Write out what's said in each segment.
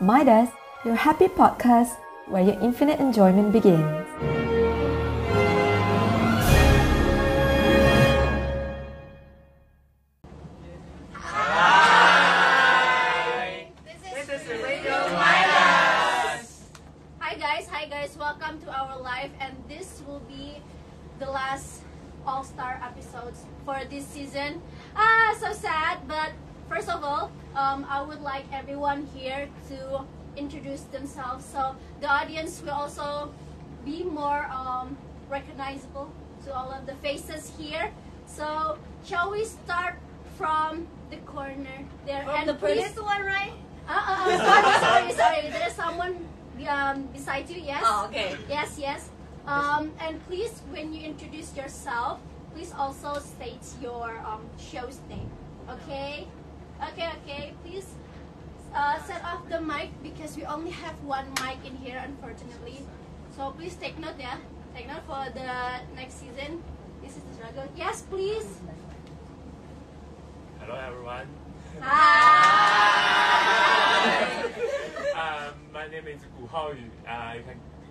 Midas, your happy podcast where your infinite enjoyment begins. More um, recognizable to all of the faces here. So, shall we start from the corner there? From the please- first one, right? uh, uh, uh, sorry, sorry, sorry. There is someone um, beside you. Yes. Oh, okay. Yes, yes. Um, and please, when you introduce yourself, please also state your um, show's name. Okay. Okay. Okay. Please uh, set off the mic because we only have one mic in here, unfortunately. So please take note yeah. Take note for the next season. This is the struggle. Yes, please. Hello, everyone. Hi. Um, my name is Gu Haoyu. Uh,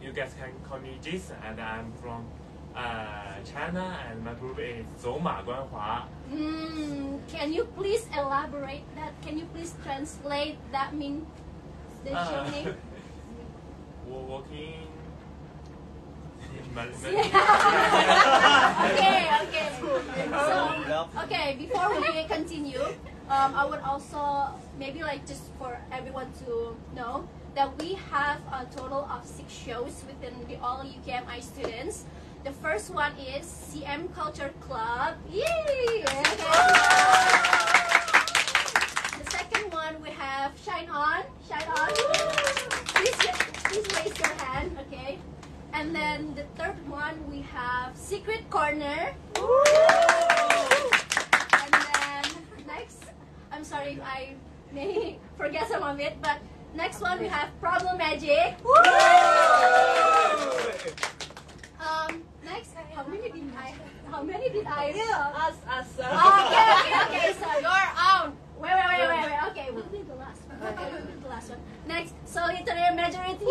you, guys can call me Jason, and I'm from uh, China, and my group is Zoma Guanhua. Mm, can you please elaborate that? Can you please translate that mean the uh, name? We're in Mal- okay, okay. So, okay, before we continue, um, I would also maybe like just for everyone to know that we have a total of six shows within the all UKMI students. The first one is CM Culture Club. Yay! Okay. The second one we have Shine On. Shine On. Please, please raise your hand. Okay. And then the third one we have Secret Corner. And then next, I'm sorry if I may forget some of it, but next one we have Problem Magic. Um, next, how many did I? How many did I? Us, us. Okay, okay, okay. So you're on. Wait, wait, wait, wait, wait. Okay, we'll be the last one. Okay, we'll be the last one. Next, solitary majority.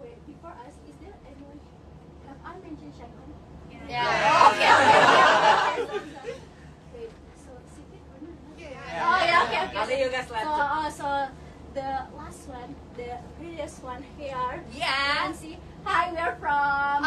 Wait, before us, is there anyone? Have I mentioned Shaitan? Yeah. Okay, okay, okay. okay. Wait, so secret or not? Oh yeah, okay, okay. I'll let So, uh, so the last one, the previous one here. You Yeah. can see. Hi, we're from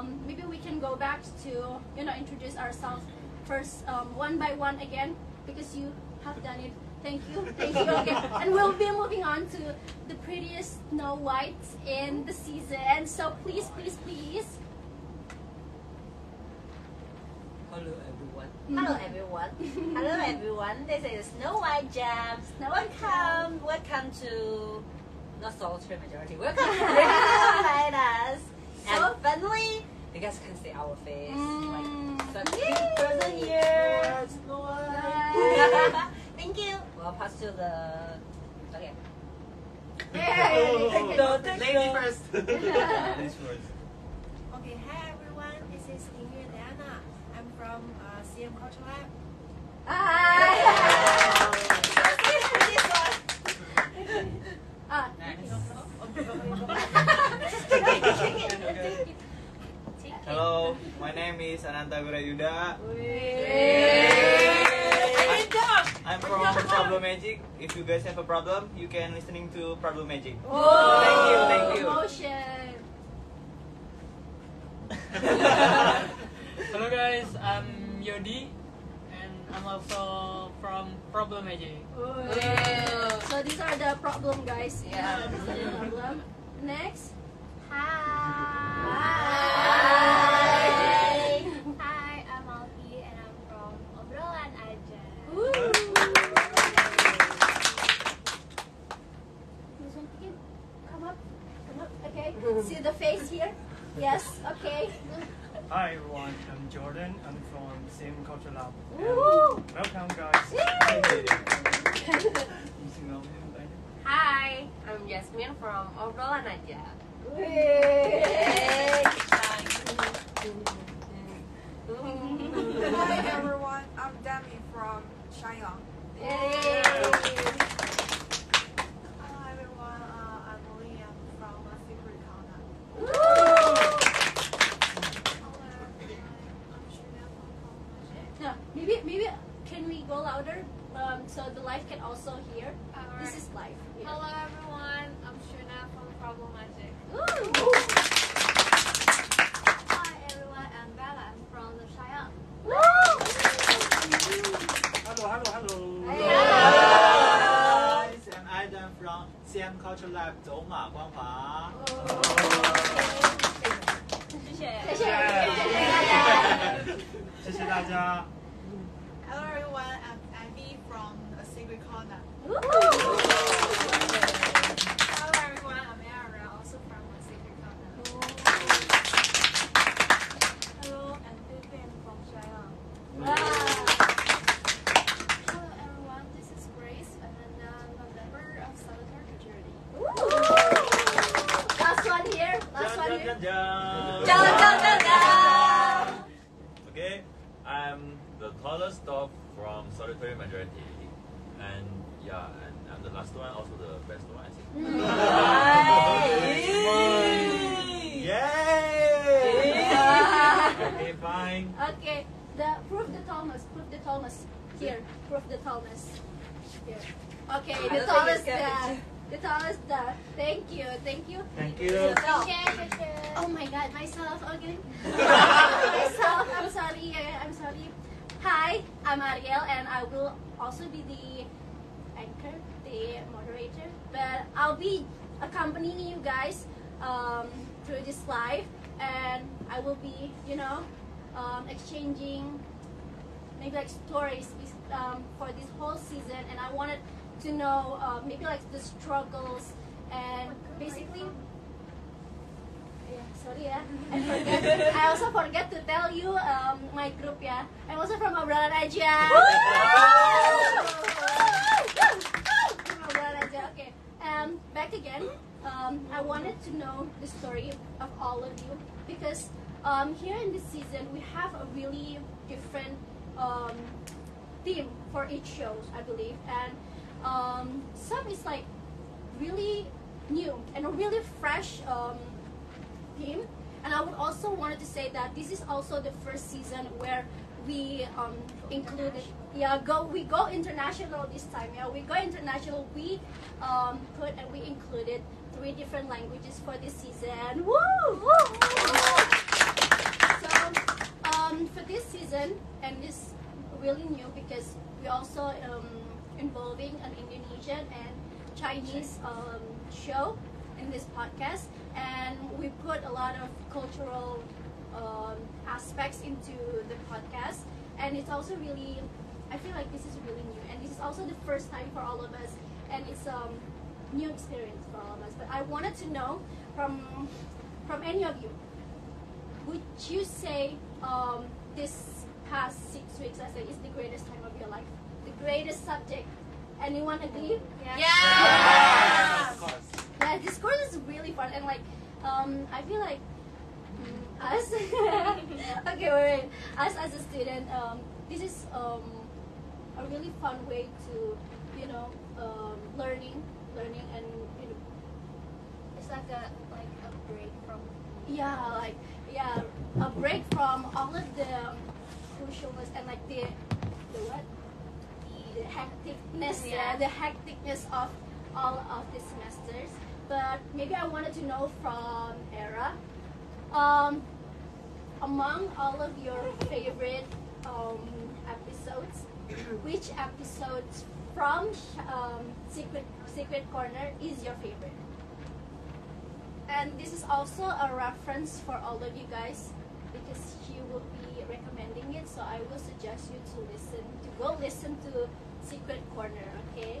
um, maybe we can go back to you know introduce ourselves first um, one by one again because you have done it. Thank you, thank you again, and we'll be moving on to the prettiest Snow White in the season. So please, please, please. Hello everyone. Hello everyone. Hello everyone. This is Snow White Jam. Snow White welcome, welcome to not solitary majority. Welcome to Radio Midas. So- And finally, you guys can see our face. Mm. Like such a big person here. Bye. Thank you. We'll pass to the. Okay. Yay. Lady first. Okay, hi everyone. This is Ingrid Diana. I'm from uh, CM Culture Lab. Hi. Ah, Hello, my name is Ananta Wirayuda. I'm from Problem Magic. If you guys have a problem, you can listening to Problem Magic. Thank you, thank you. Hello guys, I'm Yodi and I'm also from Problem Magic. So these are the problem, guys. Yeah. Problem. Next. Hi. Hi, Sim Culture from CM Culture Lab 走马观华。谢谢。谢谢谢谢大家。Hello everyone, I'm Abby from a myself again. myself, I'm sorry, I'm sorry. Hi, I'm Ariel and I will also be the anchor, the moderator. But I'll be accompanying you guys um, through this live and I will be, you know, um, exchanging maybe like stories um, for this whole season and I wanted to know uh, maybe like the struggles and basically yeah, sorry ya. I forget. I also forget to tell you um, my group ya. I'm also from Obrolan aja. From Obrolan aja. Okay. Um, back again. Um, I wanted to know the story of all of you because um, here in this season we have a really different um, theme for each show, I believe, and um, some is like really new and really fresh um, theme. And I would also wanted to say that this is also the first season where we um, included yeah go we go international this time yeah we go international we um, put and we included three different languages for this season woo, woo, woo. so um, for this season and this really new because we also um, involving an Indonesian and Chinese um, show in this podcast, and we put a lot of cultural um, aspects into the podcast, and it's also really, I feel like this is really new, and this is also the first time for all of us, and it's um new experience for all of us. But I wanted to know from from any of you, would you say um, this past six weeks, I say, is the greatest time of your life, the greatest subject? Anyone agree? Of course. Yeah, this course is really fun and like um, I feel like mm, us okay wait, wait us as a student um, this is um, a really fun way to you know um, learning learning and you know, It's like a like a break from yeah like yeah a break from all of the crucialness and like the the what the hecticness yeah. Yeah. the hecticness of all of the semesters but maybe i wanted to know from era um, among all of your favorite um, episodes which episodes from um, secret secret corner is your favorite and this is also a reference for all of you guys because she will be recommending it. So I will suggest you to listen to go listen to Secret Corner. Okay.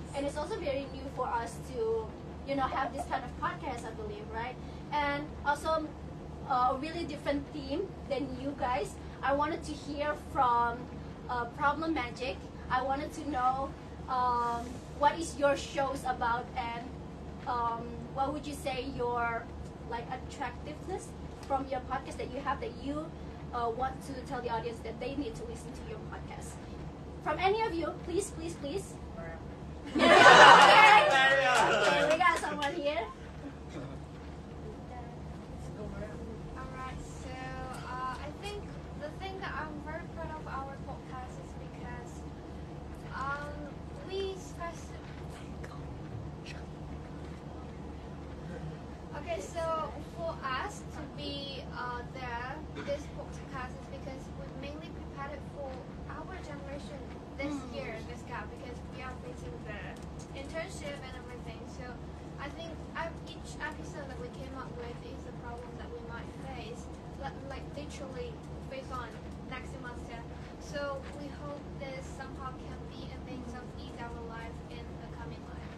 And it's also very new for us to, you know, have this kind of podcast, I believe, right? And also uh, a really different theme than you guys. I wanted to hear from uh, Problem Magic. I wanted to know um, what is your shows about and um, what would you say your like attractiveness from your podcast that you have that you uh, want to tell the audience that they need to listen to your podcast. From any of you, please, please, please. We got someone here. Alright, so uh, I think the thing that I'm very proud of our podcast is because um, we spec- Okay, so for us to be uh, there, this podcast is because we mainly prepared it for our generation this year, this gap, because we are facing the internship and everything. So I think uh, each episode that we came up with is a problem that we might face, like, like literally face on next semester. So we hope this somehow can be a thing of ease our life in the coming life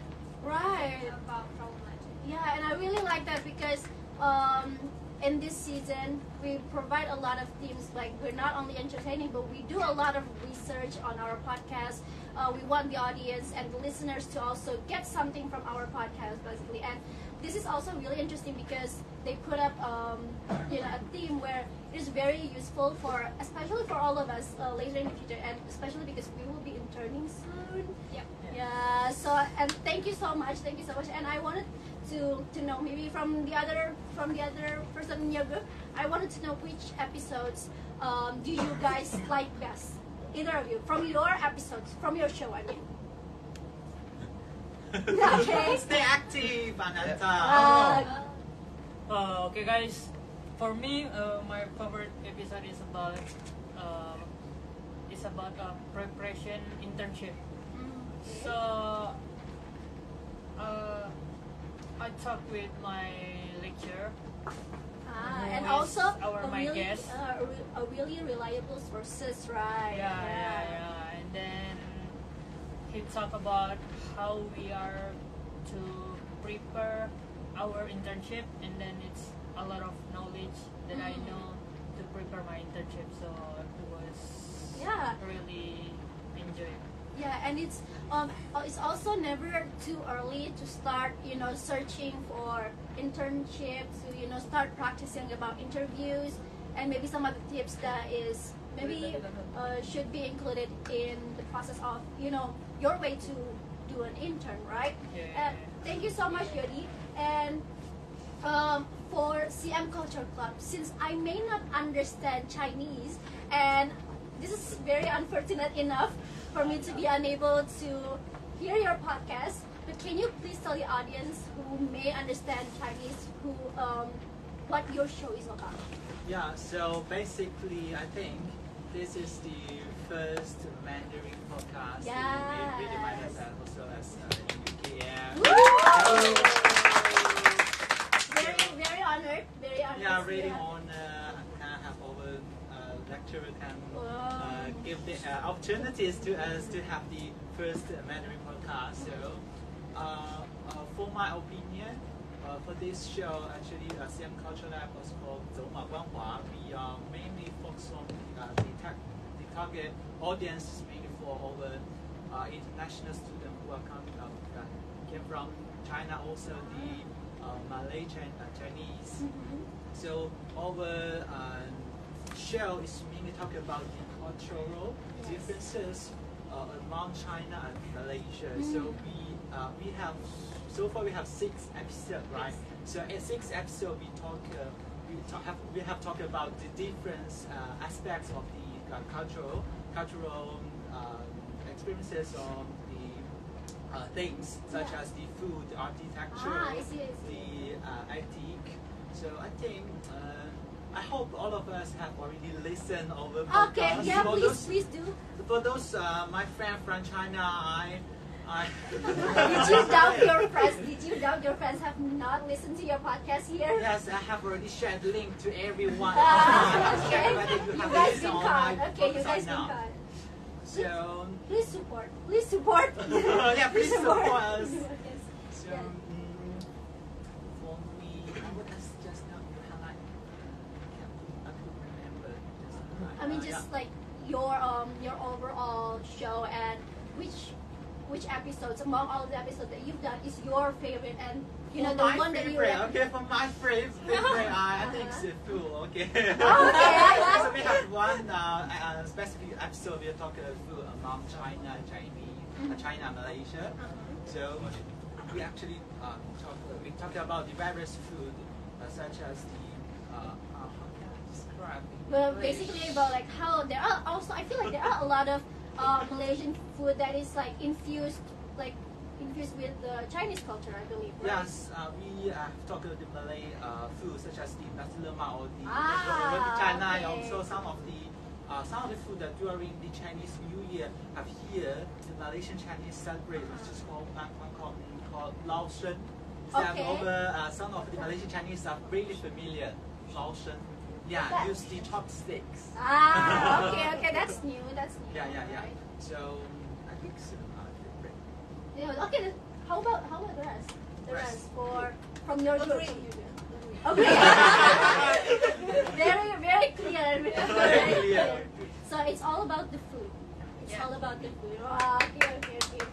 Right. about problem magic. Yeah, and I really like that because um, we provide a lot of themes. Like we're not only entertaining, but we do a lot of research on our podcast. Uh, we want the audience and the listeners to also get something from our podcast, basically. And this is also really interesting because they put up, um, you know, a theme where it is very useful for, especially for all of us uh, later in the future, and especially because we will be interning soon. Yep. Yeah. So and thank you so much. Thank you so much. And I wanted to to know maybe from the other from the other person in your group. I wanted to know which episodes um, do you guys like best? Either of you from your episodes from your show. I mean. okay. Stay active, Ananta. Uh, Uh, okay, guys. For me, uh, my favorite episode is about uh, is about uh, preparation internship. So, uh, I talked with my lecturer. Ah, and also our a my really, guest. uh, a really reliable sources, right? Yeah, yeah, yeah. And then he talked about how we are to prepare our internship, and then it's a lot of knowledge that I Mm. know to prepare my internship. So it was Yeah. really enjoyable. Yeah, and it's um uh, it's also never too early to start, you know, searching for internships, to you know, start practicing about interviews and maybe some other tips that is maybe uh, should be included in the process of, you know, your way to do an intern, right? Yeah. And thank you so much, Yodi. And um, for CM Culture Club, since I may not understand Chinese, and this is very unfortunate enough for me to be unable to hear your podcast, but can you please tell the audience who may understand Chinese who um, what your show is about? Yeah, so basically, I think this is the first Mandarin podcast Yes. Radio Midas and also as uh, in UKM. Very, very honored. Very honored. Yeah, really on uh, can have our lecture and uh, give the uh, opportunities to us to have the first Mandarin podcast. So, uh, uh for my opinion, uh, for this show, actually, uh, Siam Culture Lab was called Zoma Guanghua. We are mainly focused on uh, the, tech, the target audience is mainly for our international students who are coming up, came from China, also the Malaysian Chinese. Mm -hmm. So, our uh, show is mainly talking about the cultural differences uh, among China and Malaysia. So we uh, we have so far we have six episodes, right? So in six episodes we talk uh, we talk, have we have talked about the different uh, aspects of the uh, cultural cultural um, experiences of the uh, things such Yeah. as the food, architecture, Ah, I see, I see. the uh, antique. So I think uh, I hope all of us have already listened over Okay, podcast. yeah, for please, those, please do. For those uh, my friend from China, I I. Did you doubt your friends? Did you doubt your friends have not listened to your podcast here? Yes, I have already shared the link to everyone. Ah, okay. You You guys been caught. Okay, you guys been caught. So, Please support. Please support. yeah, please support us. Yes. So, mm, for me, I would just just now you highlight. I can't, I couldn't remember. Just now. I mean, Uh, just like your um your overall show and which which episodes among all the episodes that you've done is your favorite and you know For the one that you favorite, okay, for my favorite, favorite I, I think it's Uh-huh. food, okay. Oh, okay. so we have one uh, uh, specific episode we are talking about food among China, Chinese, uh, China, Malaysia. So we actually uh, talk, we talk about the various food uh, such as the uh, uh, how can I describe? in well basically about like how there are also I feel like there are a lot of uh, Malaysian food that is like infused like infused with the Chinese culture I believe right? Yes, uh, we have talked about the Malay uh, food such as the nasi lemak or the Ah, roti okay. Also, some of the uh, some of the food that during the Chinese New Year have here the Malaysian Chinese celebrate, which is called one one called called Lao Shen. Okay. over uh, some of the Malaysian Chinese are really familiar. Lao Shen. Yeah, That- use the chopsticks. Ah, okay, okay, that's new. That's new. Yeah, yeah, yeah. right? So I think so. Uh. Yeah, okay, how about how about the rest? The Rest. rest for from your group. Agree. Okay. very very clear. Very, Very clear. So it's all about the food. It's Yeah. all about the food. Wow, okay, okay, okay.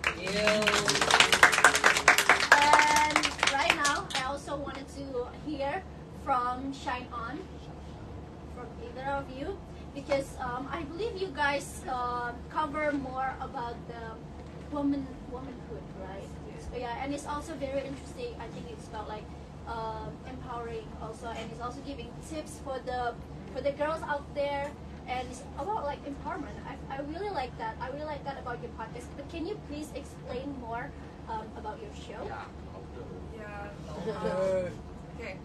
And right now, I also wanted to hear from Shine On, from either of you, because um, I believe you guys um cover more about the woman womanhood, right? So yeah, and it's also very interesting. I think it's about like um, empowering also, and it's also giving tips for the for the girls out there, and it's about like empowerment. I, I really like that. I really like that about your podcast. But can you please explain more um, about your show? Yeah. Yeah. um, okay.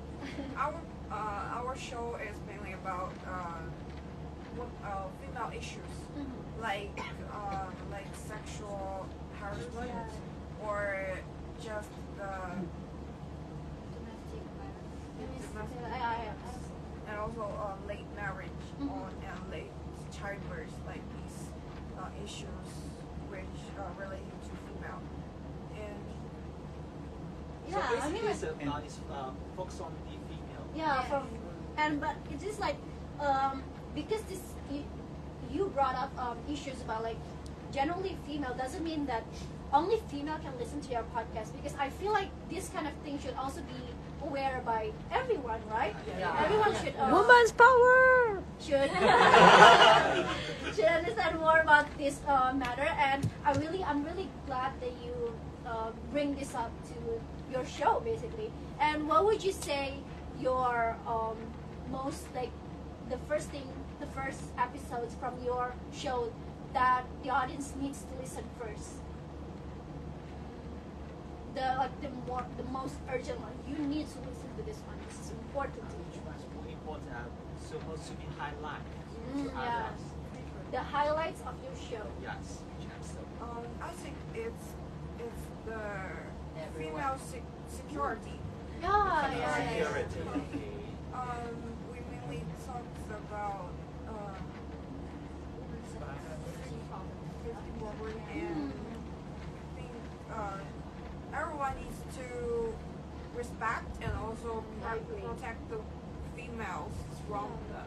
Our uh, our show is mainly about uh, what, uh, female issues Mhm. like uh, like sexual harassment or just the Domestic violence. Domestic Yeah, and also uh, late marriage Mhm. on and late childbirth like these uh, issues which are related to female and So Yeah, I mean, basically, it's, uh, it's uh, focused on the female. Yeah, from and but it is like um because this you, you brought up um issues about like generally female doesn't mean that only female can listen to your podcast because I feel like this kind of thing should also be aware by everyone, right? Yeah. Everyone should uh, Woman's power! should should understand more about this uh, matter and I really I'm really glad that you uh, bring this up to your show basically and what would you say your um, most like the first thing the first episodes from your show that the audience needs to listen first the like the more the most urgent one you need to listen to this one this is important to Which you one's more important? Supposed to be highlighted Mm, yeah. the highlights of your show Yes, um, I think it's it's the Everyone. female se- security yeah, yeah, yeah, yeah. Security. Um, we mainly talked about program and I think uh, everyone needs to respect and also protect the females from the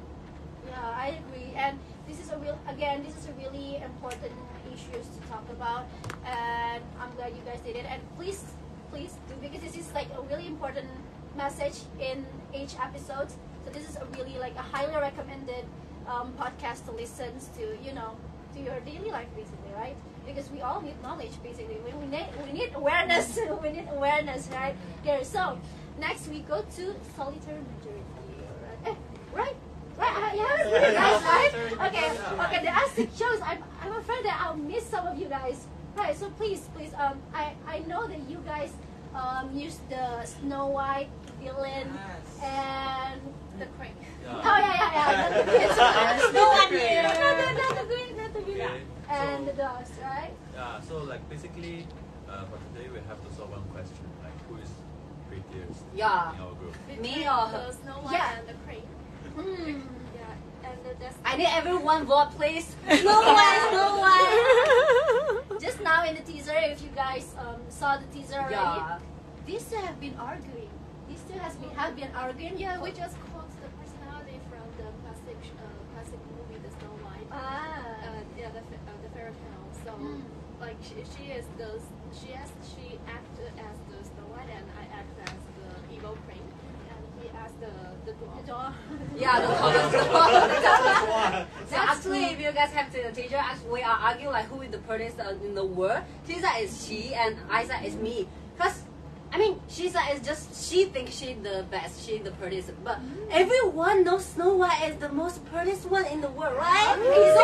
Yeah, I agree. And this is a real again, this is a really important issues to talk about. And I'm glad you guys did it. And please, please do because this is like a really important message in each episode. So this is a really like a highly recommended um, podcast to listen to. You know, to your daily life basically, right? Because we all need knowledge basically. We, we need we need awareness. we need awareness, right? Here. So next we go to solitary majority. Right? Eh, right? Right, I haven't seen you guys, right? Okay, okay. The ASIC shows. I'm, I'm afraid that I'll miss some of you guys. Right. So please, please. Um, I, I know that you guys um used the Snow White villain and the crane. oh yeah yeah yeah. Not the kids. No one here. no, no, not the green, not the green. Okay. And So- the dogs, right? Yeah, so like basically, uh, for today we have to solve one question, like who is prettiest Yeah. in our group? Me or her? Snow White Yeah. and the Crane. Hmm. Yeah, and the Destiny. I need everyone vote, please. Snow White, Snow White. Just now in the teaser, if you guys um, saw the teaser already, Yeah. these two have been arguing. These two has been have been arguing. Yeah, we just quotes the personality from the classic uh, classic movie, The Snow White. Ah. Uh, yeah, the fa- uh, the fairy tale. So, Mm. like she, she is the she as she acted as the Snow White, and I act as the evil queen, and he as the the dwarf. Yeah, the tallest So actually, if you guys have to the teacher, actually we are arguing like who is the prettiest uh, in the world. Tisa is she and Isa is me. Cause I mean, Shisa is just she thinks she the best, she the prettiest, but everyone knows Snow White is the most prettiest one in the world, right? So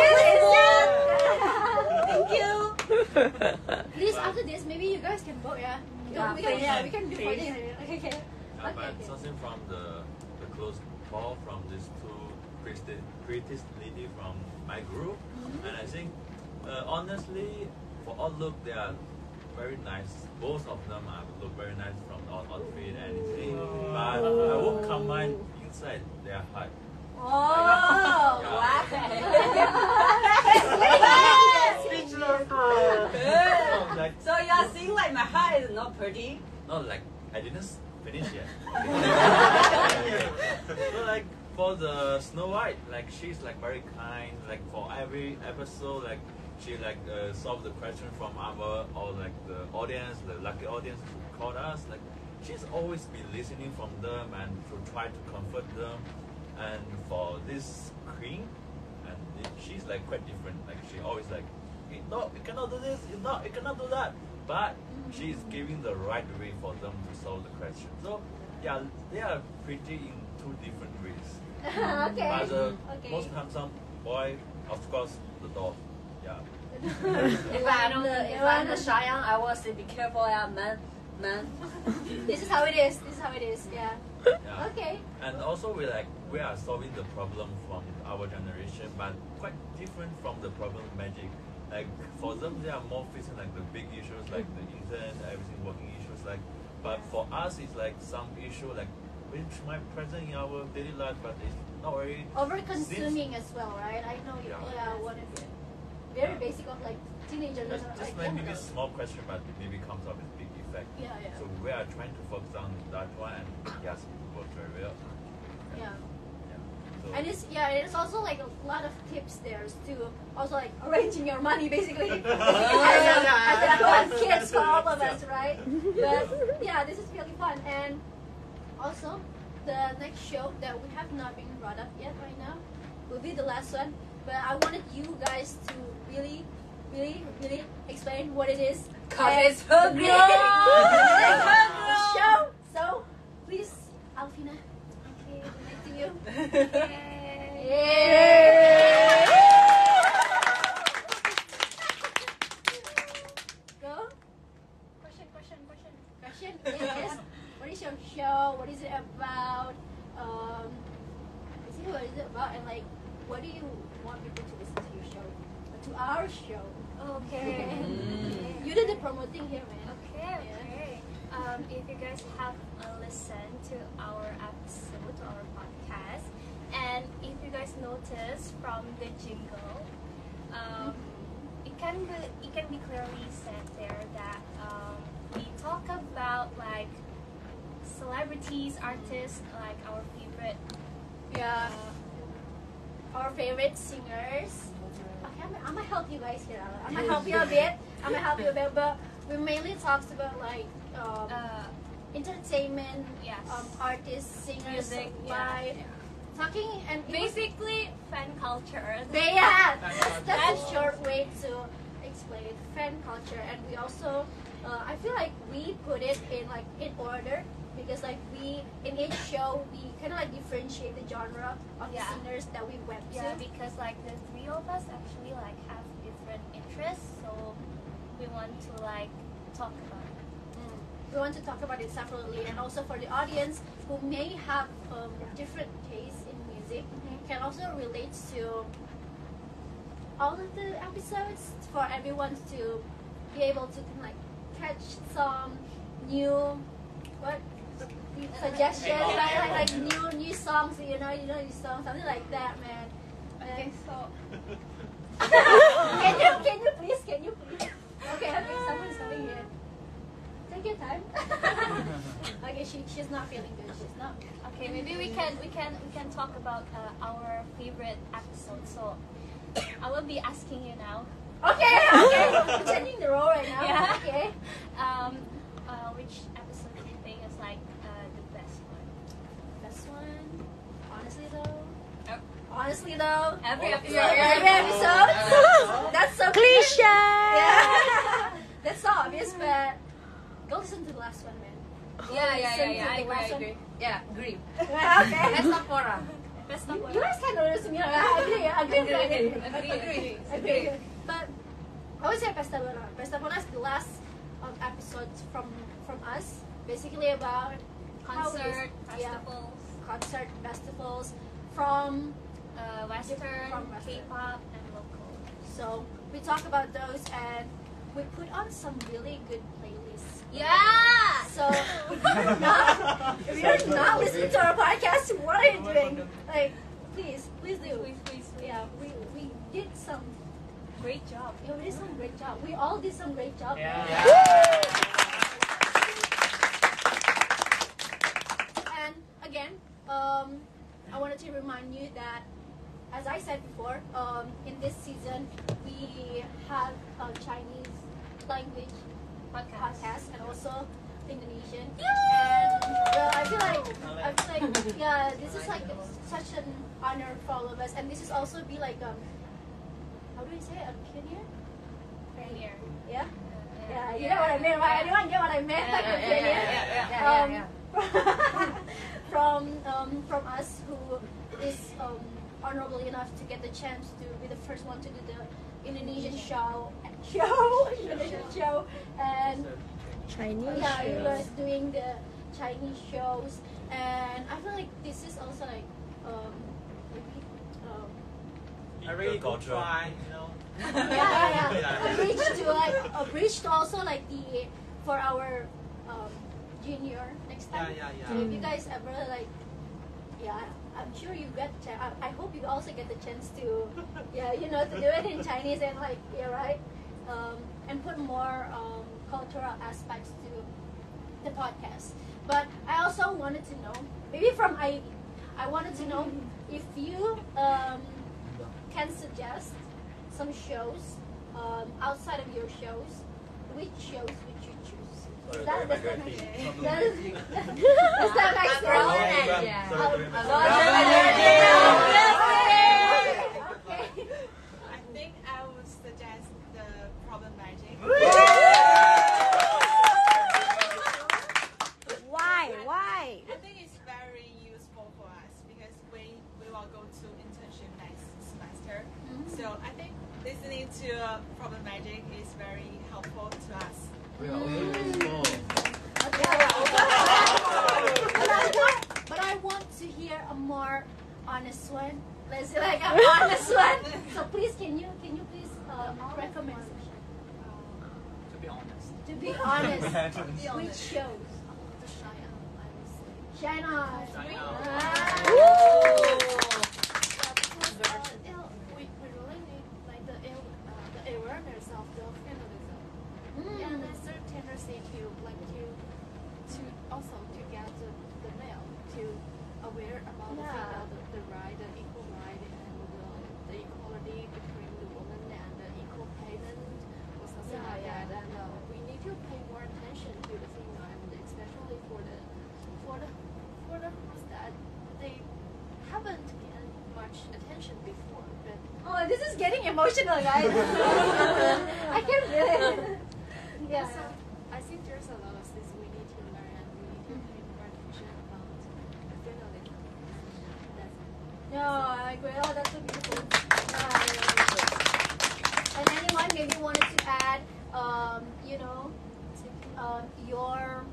Thank you. Please, after this, maybe you guys can vote. Yeah. Yeah, we can, please. yeah, we can do Please. voting. Okay. Okay. Uh, but something from the the close call from these two prettiest, prettiest lady from my group, Mm-hmm. and I think uh, honestly, for all look, they are very nice. Both of them are look very nice from the outfit and anything. Oh. But I won't combine inside their heart. Oh, wow. Like, so you are saying like my heart is not pretty? not like I didn't finish yet. so like for the Snow White, like she's like very kind. Like for every episode, like she like uh, solve the question from our or like the audience, the lucky audience who called us. Like she's always be listening from them and to try to comfort them. And for this queen, and it, she's like quite different. Like she always like, "Eh, no, you cannot do this. You not, you cannot do that. But she's giving the right way for them to solve the question. So yeah, they are pretty in two different ways. okay. But the Okay. most handsome boy, of course, the dog. Yeah. If I'm the if I'm the Cheyenne, I will say be careful, yeah, man, man. This is how it is. This is how it is. Yeah. Yeah. Okay. And also we like we are solving the problem from our generation, but quite different from the problem magic. Like for them, they are more facing like the big issues, like the internet, everything working issues. Like, but for us, it's like some issue like which might present in our daily life, but it's not very Over consuming as well, right? I know. Yeah. Yeah. One of it. Very basic of like teenagers. Just, just like, maybe yeah. a small question, but it maybe comes up with big effect. Yeah, yeah. So we are trying to focus on that one, and yes, it works very well. Yeah. So, And it's yeah, it's also like a lot of tips there to also like arranging your money basically. as, a, as a kids for all of us, right? But yeah, this is really fun. And also the next show that we have not been brought up yet right now will be the last one. But I wanted you guys to really, really, really explain what it is. 'Cause And- it's her group. Yeah. Her group. show. So please, Alfina, Okay, back to you. Yay. Go. Question, question, question. Question is, what is your show? What is it about? Um, basically, what is it about? And like, what do you want people to listen to your show? To our show. Okay. You did the promoting here, man. Okay, okay. Um, if you guys have uh, listened to our episode, to our podcast, and if you guys notice from the jingle, um, it can be it can be clearly said there that um, we talk about like celebrities, artists, like our favorite. Yeah. Our favorite singers. Okay, I'm, I'm gonna help you guys here. I'm gonna help you a bit. I'm gonna help you a bit, but we mainly talks about like um, Uh, entertainment, yes. um, artists, singers, Music, yeah, live, yeah. talking and Basically, fan culture. They, yeah, Fan that's, culture. that's a short way to explain it. fan culture, and we also, uh, I feel like we put it in like in order because like we in each show we kind of like differentiate the genre of Yeah. the singers that we went Yeah, to. because like the three of us actually like have different interests, so we want to like talk about it. Mm. We want to talk about it separately, and also for the audience who may have um, different tastes in music, can also relate to all of the episodes for everyone to be able to like catch some new what suggestions, like, like like new new songs, you know, you know, new songs, something like that, man. Okay, so can you can you please can you please? Okay, okay, someone is coming here. Take your time. okay, she she's not feeling good. She's not. okay, maybe we can we can we can talk about uh, our favorite episode. So I will be asking you now. Okay, okay. I'm changing the role right now. Yeah. Okay. Um, uh, which episode do you think is like uh, the best one? Best one. Honestly though. Honestly though. Every Yeah, episode. every episode. That's so Cliche. Yeah. That's so obvious, but go listen to the last one, man. Yeah, yeah, yeah, yeah. I agree, last I agree. Yeah, agree. okay. That's not Quora. Best You, of you guys can notice me. I agree. I agree. Agree, agree. agree, agree. Agree. But I would say Pesta Bona. Pesta Bona is the last um, episode from from us, basically about how we- Concert, yeah, festivals, concert festivals from uh, Western, From Western. K-pop, and local. So we talk about those and we put on some really good playlists. Yeah. So if you're not if you're not listening to our podcast, what are you doing? Like please, please do. Please, please, please. Yeah, we, we did some Great job. yeah, we did some great job. We all did some great job. Yeah. And again, um, I wanted to remind you that, as I said before, um, in this season we have a Chinese language Podcast. podcast and also Indonesian. And well, I feel like I feel like yeah, this is like such an honor for all of us, and this is also be like um, how do I say it? a pioneer? Pioneer. Yeah. Yeah, you know what I mean, right? Anyone get what I meant? Like a pioneer. Um, from um, from us who is um, honorable enough to get the chance to be the first one to do the Indonesian show. Show. Indonesian show. and Chinese yeah you shows. guys doing the Chinese shows. And I feel like this is also like um, maybe um, I really good try, you know. yeah, yeah, yeah. a bridge to like a bridge to also like the for our um, junior next time. Yeah, yeah, yeah. So if you guys ever like, yeah, I'm sure you get. I, I hope you also get the chance to, yeah, you know, to do it in Chinese and like, yeah, right, um, and put more um, cultural aspects to the podcast. But I also wanted to know, maybe from I, I wanted to know if you um, can suggest some shows um, outside of your shows. Which shows would you choose? Is that, does that? That is, does that make sense? Okay. I think I would suggest the problem magic. Why? Why? I think it's very useful for us because we we will go to internship next semester. So I think listening to uh, problem magic is very helpful to us. We are also useful. but, I want, but I want to hear a more honest one. Let's say like an honest one. So please, can you can you please um, recommend To be honest. to be honest? Which shows? Shine on. Shine we, we really need like the, aw- uh, awareness of the feminism. Mm. And there's a tendency to like to to also to get the, the male to aware about the the, the right, the equal right and the, the equality between the woman and the equal payment or something like that. And uh, we need to pay more attention to the female and especially for the for the for the ones that they haven't given much attention before. But Oh, this is getting emotional, guys. I can feel it. Yeah. So I think there's a lot of things we need to learn and we need to pay more attention about the feminism. And that's it. No, I agree. Oh, that's so beautiful. Yeah, yeah, yeah. And anyone maybe wanted to add, um, you know, um, your.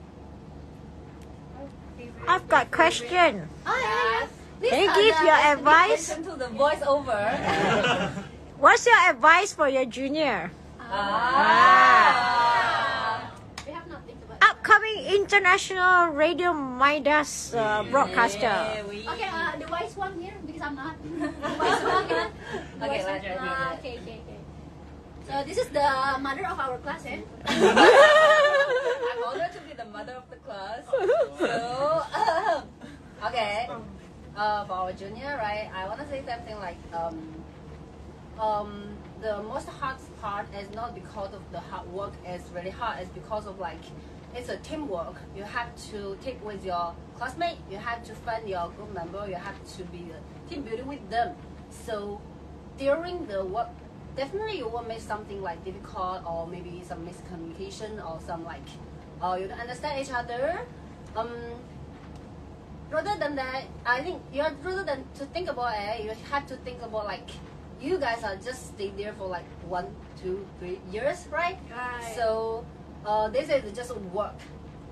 I've got question. Oh, yeah, yeah. Can you uh, give the- your advice? Listen to the voiceover. What's your advice for your junior? ah. upcoming international Radio Midas uh, broadcaster. Okay, uh, the wise one here because I'm not. the wise one here. The Okay, wise one. let's try Ah, it. okay, okay, okay. So this is the mother of our class, eh? I'm honored to be the mother of the class. So, okay. Uh, for our junior, right? I want to say something like um, um, the most hard part is not because of the hard work is really hard. It's because of like it's a teamwork. You have to take with your classmate. You have to find your group member. You have to be a team building with them. So during the work, definitely you will make something like difficult or maybe some miscommunication or some like, uh, you don't understand each other. Um, rather than that, I think you are rather than to think about it, you have to think about like, you guys are just stay there for like one, two, three years, right? Right. So, uh, this is just work.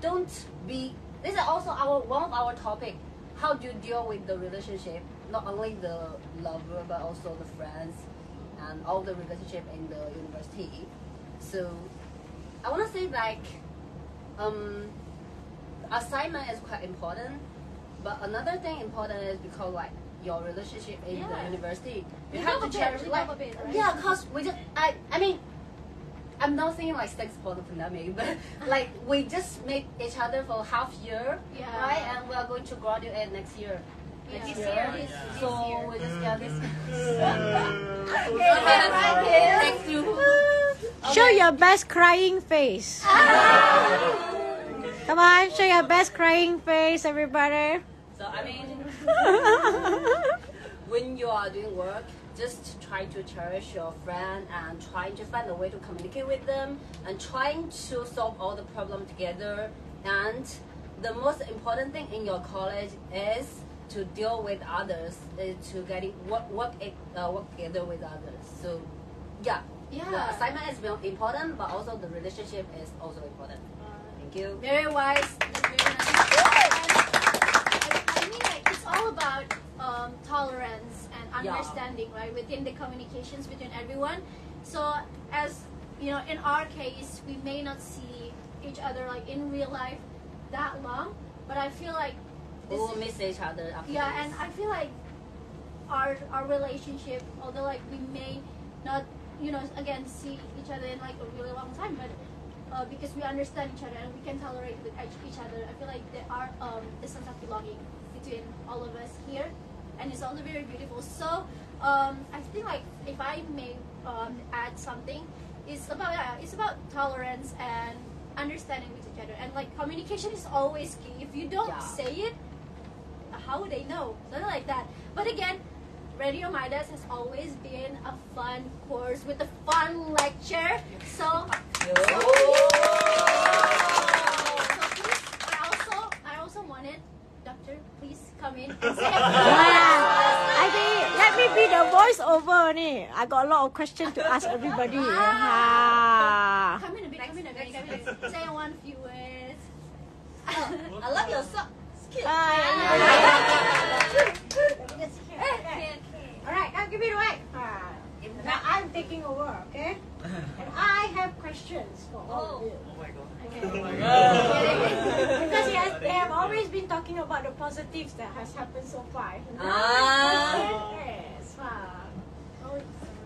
Don't be. This is also our one of our topic. How do you deal with the relationship? Not only the lover, but also the friends and all the relationship in the university. So, I want to say like, um, assignment is quite important. But another thing important is because like your relationship in the Yeah. university, We you have to a bit, cherish like a bit, right? yeah, cause we just I I mean. I'm not saying like sex for the pandemic, but like we just meet each other for half year, Yeah. right? And we are going to graduate next year. Yeah. This year. year, this- this so year. we just yeah this. Okay, mm-hmm. right here. Show your best crying face. Come on, show your best crying face, everybody. So I mean, when you are doing work, just try to cherish your friend and trying to find a way to communicate with them and trying to solve all the problem together. And the most important thing in your college is to deal with others, is to getting work work it- uh, work together with others. So yeah, Yeah. the assignment is very important, but also the relationship is also important. Thank you. Very wise. That's very nice. And I, I mean, like, it's all about um, tolerance and Yeah. understanding, right, within the communications between everyone. So, as you know, in our case, we may not see each other like in real life that long, but I feel like We will miss each other after yeah, and I feel like our our relationship, although like we may not, you know, again see each other in like a really long time, but uh, because we understand each other and we can tolerate with each, each other, I feel like there are um, the sense of belonging between all of us here, and it's also very beautiful. So um, I think like if I may um, add something, it's about yeah, it's about tolerance and understanding with each other, and like communication is always key. If you don't Yeah. say it, how would they know? Something like that. But again, Radio Midas has always been a fun course with a fun lecture. So, so, so Doctor, please come in and say I mean, let me be the voiceover ni. I got a lot of questions to ask everybody. Ah. Come in a bit, come in a bit, come in a bit. Say one few words. I love your sock. It's Ah, Okay. Alright, now give me the mic. Ah. Now I'm taking over, okay? And I have questions for all of you. Oh my god. Oh my god! because yes, they have always been talking about the positives that has happened so far. Ah. the question is, ah,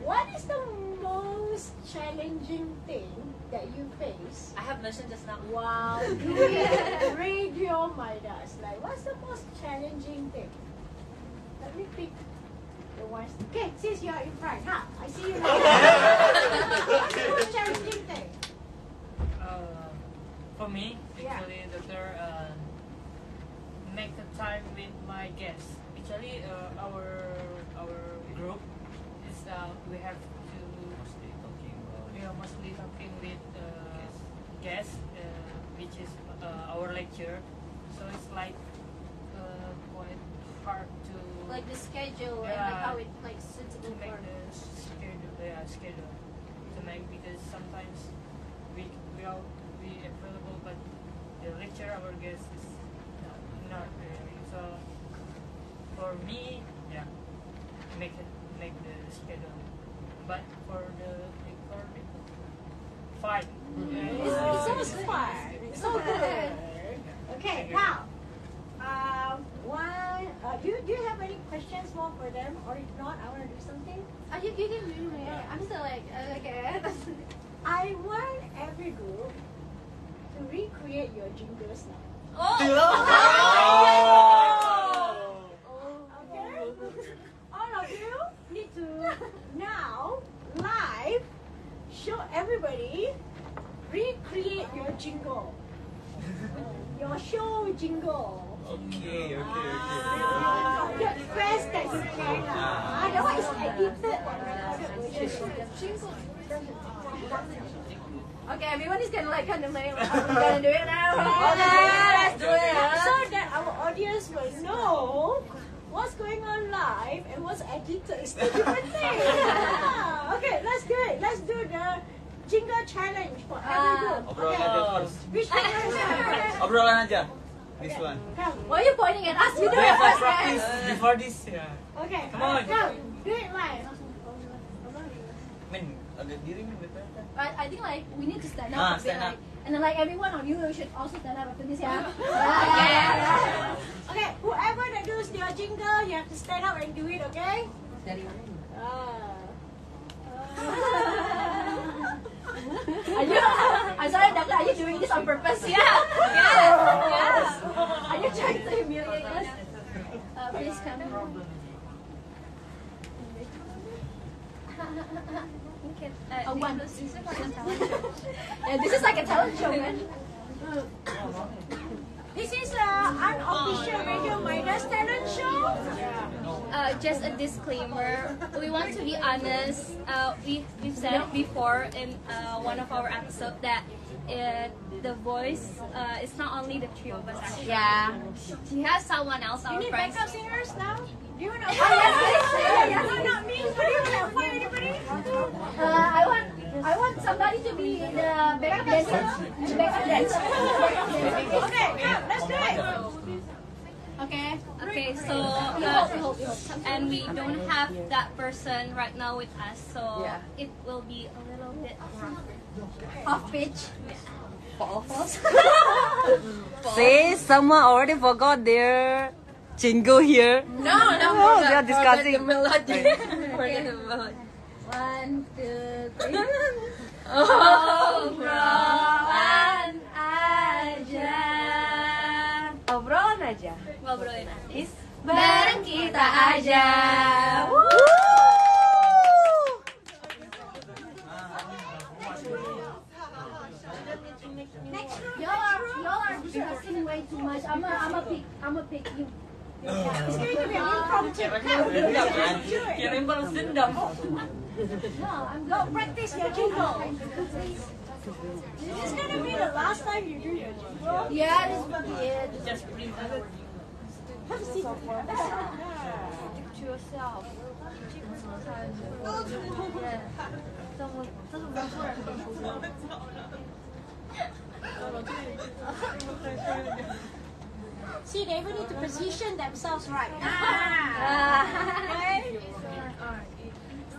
what is the most challenging thing that you face I have mentioned just now. while doing Radio Midas? Like, what's the most challenging thing? Let me pick the ones. Okay, since you are in front, huh? I see you now. what's the most challenging thing? Uh, for me, Yeah. actually, doctor, uh, make the time with my guests. Actually, uh, our our group is uh, we have to Mostly talking about we are mostly talking with uh, guests, uh, which is uh, our lecture. So it's like uh, quite hard to Like the schedule and like how it like suitable to make for. the schedule, yeah, schedule to make because sometimes we we are be available, but the lecture our guest is not, not really. So for me, yeah, make it make the schedule, but for the recording, fine. It's, it sounds fun. It So good. Okay, now, um, one. Uh, do, do you have any questions more for them, or if not, I want to do something. Uh, you, you can do it. I'm still like, uh, okay. I want every group to recreate your jingles now. Okay? All of you need to now live show everybody recreate your jingle. Your show jingle. Okay, okay, okay. Ah, the best that you can. Ah, that one is edited and recorded version. okay, everyone is gonna like kind of like, oh, we're gonna do it now. let's do it. So that our audience will know what's going on live and what's edited is two different things. Ah, okay, let's do it. Let's do the jingle challenge for every group. Obrolan Okay. aja first. Which one is it? Obrolan aja. This one. Come. Why are you pointing at us? You do We it have first, to practice guys. before this, yeah. Okay. Come on. Come. Do it live. Min, agak diri min betul. But I think like we need to stand up Ah, stand up. like, and then like everyone of you should also stand up after this, yeah. Okay, whoever that does your jingle, you have to stand up and do it, okay? Ah. Are you? I'm sorry, Daka. Are you doing this on purpose? Yeah. Yes. Yes. Are you trying to humiliate us? Uh, please come. Uh, Oh, one. this is like a this is like a talent show, man. This is an unofficial Radio Midas talent show. uh, just a disclaimer. We want to be honest. Uh, we we've said it before in uh, one of our episodes that uh, the voice uh, is not only the three of us. Actually. Yeah. She has someone else. You Our need friends. backup singers now? Do you want to? Oh, yes, please. Yeah, yeah. No, not me. Do you want to appoint anybody? Uh, I want I want somebody to be the backup dancer. The backup dancer. Okay, come, let's do it. Okay. Okay, so uh, hold, you hold, you hold. and we don't have that person right now with us, so Yeah. it will be a little bit rough. Off pitch. See, someone already forgot their jingle here. No, no, Oh, they are discussing. melody. Forget the melody. One, two, three. Oh, Obrolan aja. Obrolan aja. Ngobrolin aja. Bareng kita aja. Y'all are y'all are discussing way too much. I'm a I'm a pick I'm a pick you. It's going to be an impromptu. Come, do it. Kirim balas dendam. No, I'm Go practice your jingle. This is going to be the last time you do your jingle. Yeah, this will be it. Just our Have a seat. To yourself. See, they even need to position themselves right. Okay?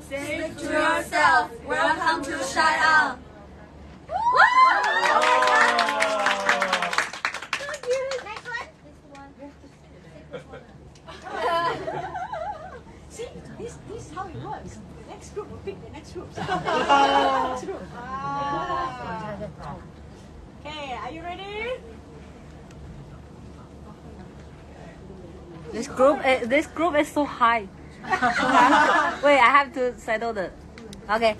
Say to yourself, welcome to Shout Out. Next one. See, this, this is how it works. The next group will pick the next group. next group. Ah. Okay, are you ready? This group, uh, this group is so high. Wait, I have to settle the. Okay.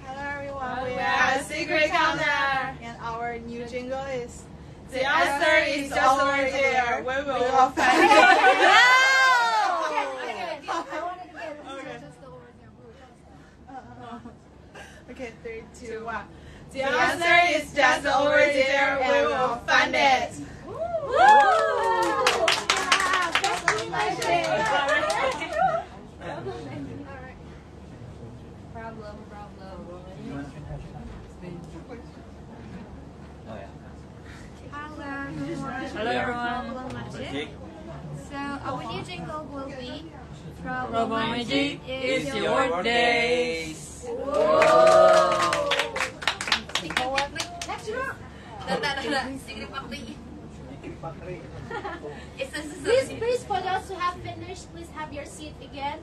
Hello everyone, we are a Secret Counter, and our new jingle is The answer is just over there. We will all find it. Okay, three, two, one. The answer is just over there. We will find it. Problem, problem. Oh ya. Hello everyone. Magic. So our new jingle will be Problem, Problem Magic Magic is is your your birthday. days. Next group. Tanda, tanda. Sigri Pakri. It's a Please, please, for those who have finished, please have your seat again.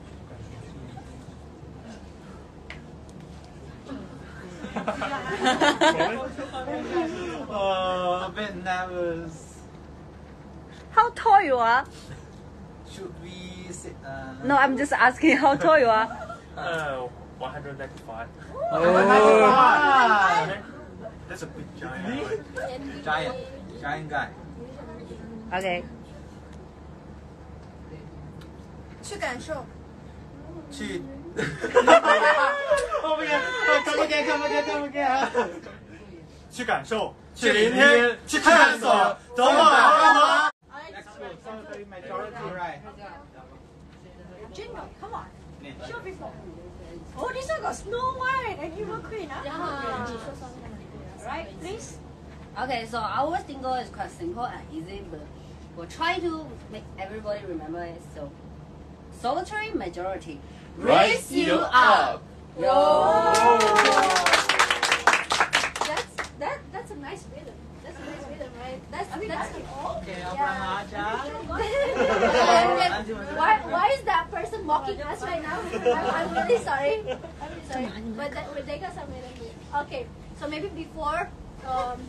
oh, a bit nervous. How tall you are? Should we sit? Uh, No, I'm just asking how tall you are. Uh, 195. Oh, That's a big giant. Giant. Giant guy. Okay. 去感受。去。Come again, come again, come again, come again. 去感受，去聆听，去探索，走马观花。Majority right. Jingle, come on. Show before. Oh, this one got Snow White and Evil Queen, huh? Yeah. Right, please. Okay, so our single is quite simple and easy, but we'll try to make everybody remember it. So, solitary majority. Raise you up. Yo. That's that. That's a nice rhythm. That's a nice rhythm, right? That's I mean, that's. that's all. Okay, Yeah. Abraham And why, why is that person mocking us right now? I'm, I'm really sorry. I'm really sorry. But that, but they got some rhythm. Okay, so maybe before. Um,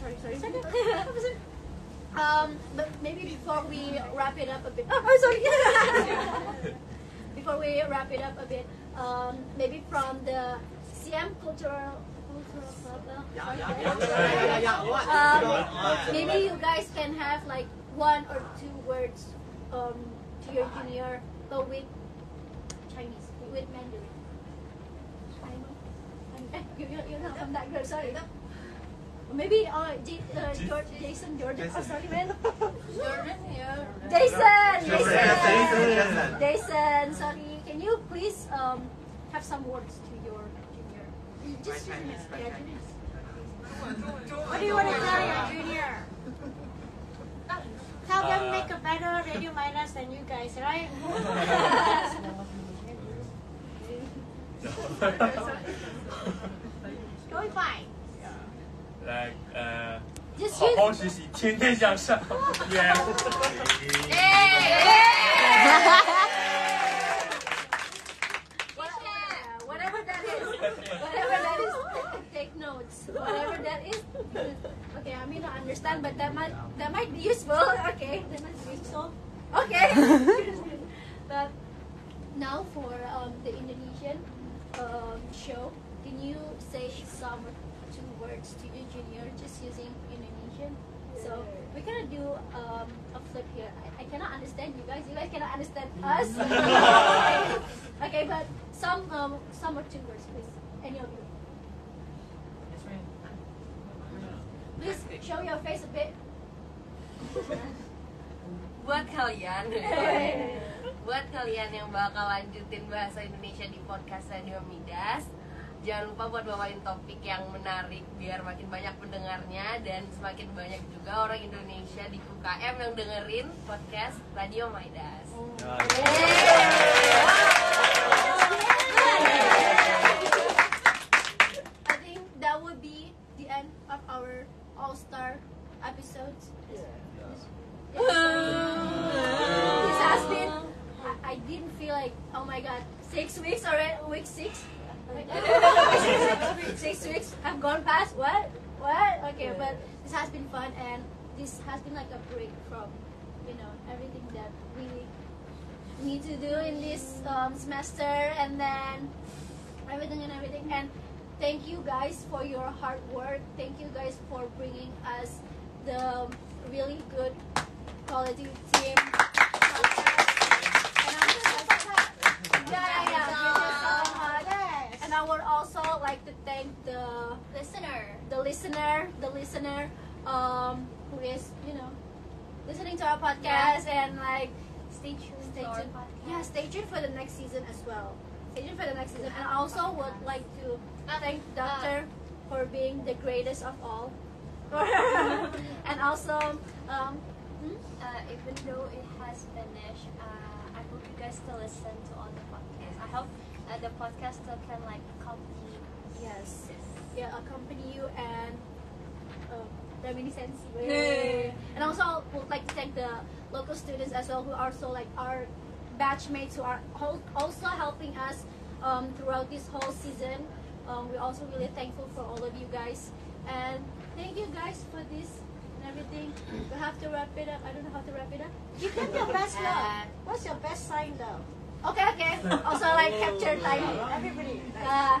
sorry, sorry. um, but maybe before we wrap it up a bit. Oh, I'm sorry. before we wrap it up a bit, um, maybe from the CM Cultural. Cultural Club. yeah, yeah, yeah. Um, maybe you guys can have like one or two words um, to your junior, but with Chinese, with Mandarin. Chinese. You, you, you're not from that group, sorry. Maybe uh, J, uh, George, Jason Jordan. Oh, sorry, man. Jordan, yeah. Jason, Jason, Jason, Jason. Jason. Sorry, can you please um, have some words to your junior? Just My junior. Yeah, junior. What do you want to tell your junior? Tell them Uh, make a better Radio Midas than you guys, right? Going fine like 呃， Just 好 use 好学习，天天向上。Yeah. Yeah, whatever that is, whatever that is, take notes. Whatever that is, okay. I may not understand, but that might that might be useful. Okay, that might be useful. Okay. but now for um, the Indonesian um, show, can you say some two words to your junior just using Indonesian? So we're gonna do um, a flip here. I, I cannot understand you guys. You guys cannot understand us. okay. okay, but some um, some or two words, please. Any of you. Please show your face a bit. buat kalian buat kalian yang bakal lanjutin bahasa Indonesia di podcast Radio Midas jangan lupa buat bawain topik yang menarik biar makin banyak pendengarnya dan semakin banyak juga orang Indonesia di UKM yang dengerin podcast Radio Midas I think that would be the end of our All Star episodes. This has been. I, I didn't feel like oh my god six weeks already week six. Six weeks have gone past. What? What? Okay, but this has been fun and this has been like a break from you know everything that we need to do in this um, semester and then everything and everything and thank you guys for your hard work thank you guys for bringing us the really good quality team And I'm just like, yeah, yeah, thank you so much. and I would also like to thank the listener. the listener the listener um, who is you know listening to our podcast and like stay tuned stay tuned. yeah stay tuned for the next season as well. Stay tuned for the next season. And I also would like to thank doctor for being the greatest of all. And also um, hmm? Uh, even though it has finished, uh, I hope you guys still listen to all the podcasts. I hope uh, the podcast still can like accompany. Yes. yes. Yeah, accompany you and uh, reminiscence. And also, would like to thank the local students as well who are so like our batchmates who are also helping us um, throughout this whole season. Um, we're also really thankful for all of you guys. And thank you guys for this and everything. We have to wrap it up. I don't know how to wrap it up. Give them your best love. What's your best sign though? Okay, okay. Also like capture time. Everybody. Uh,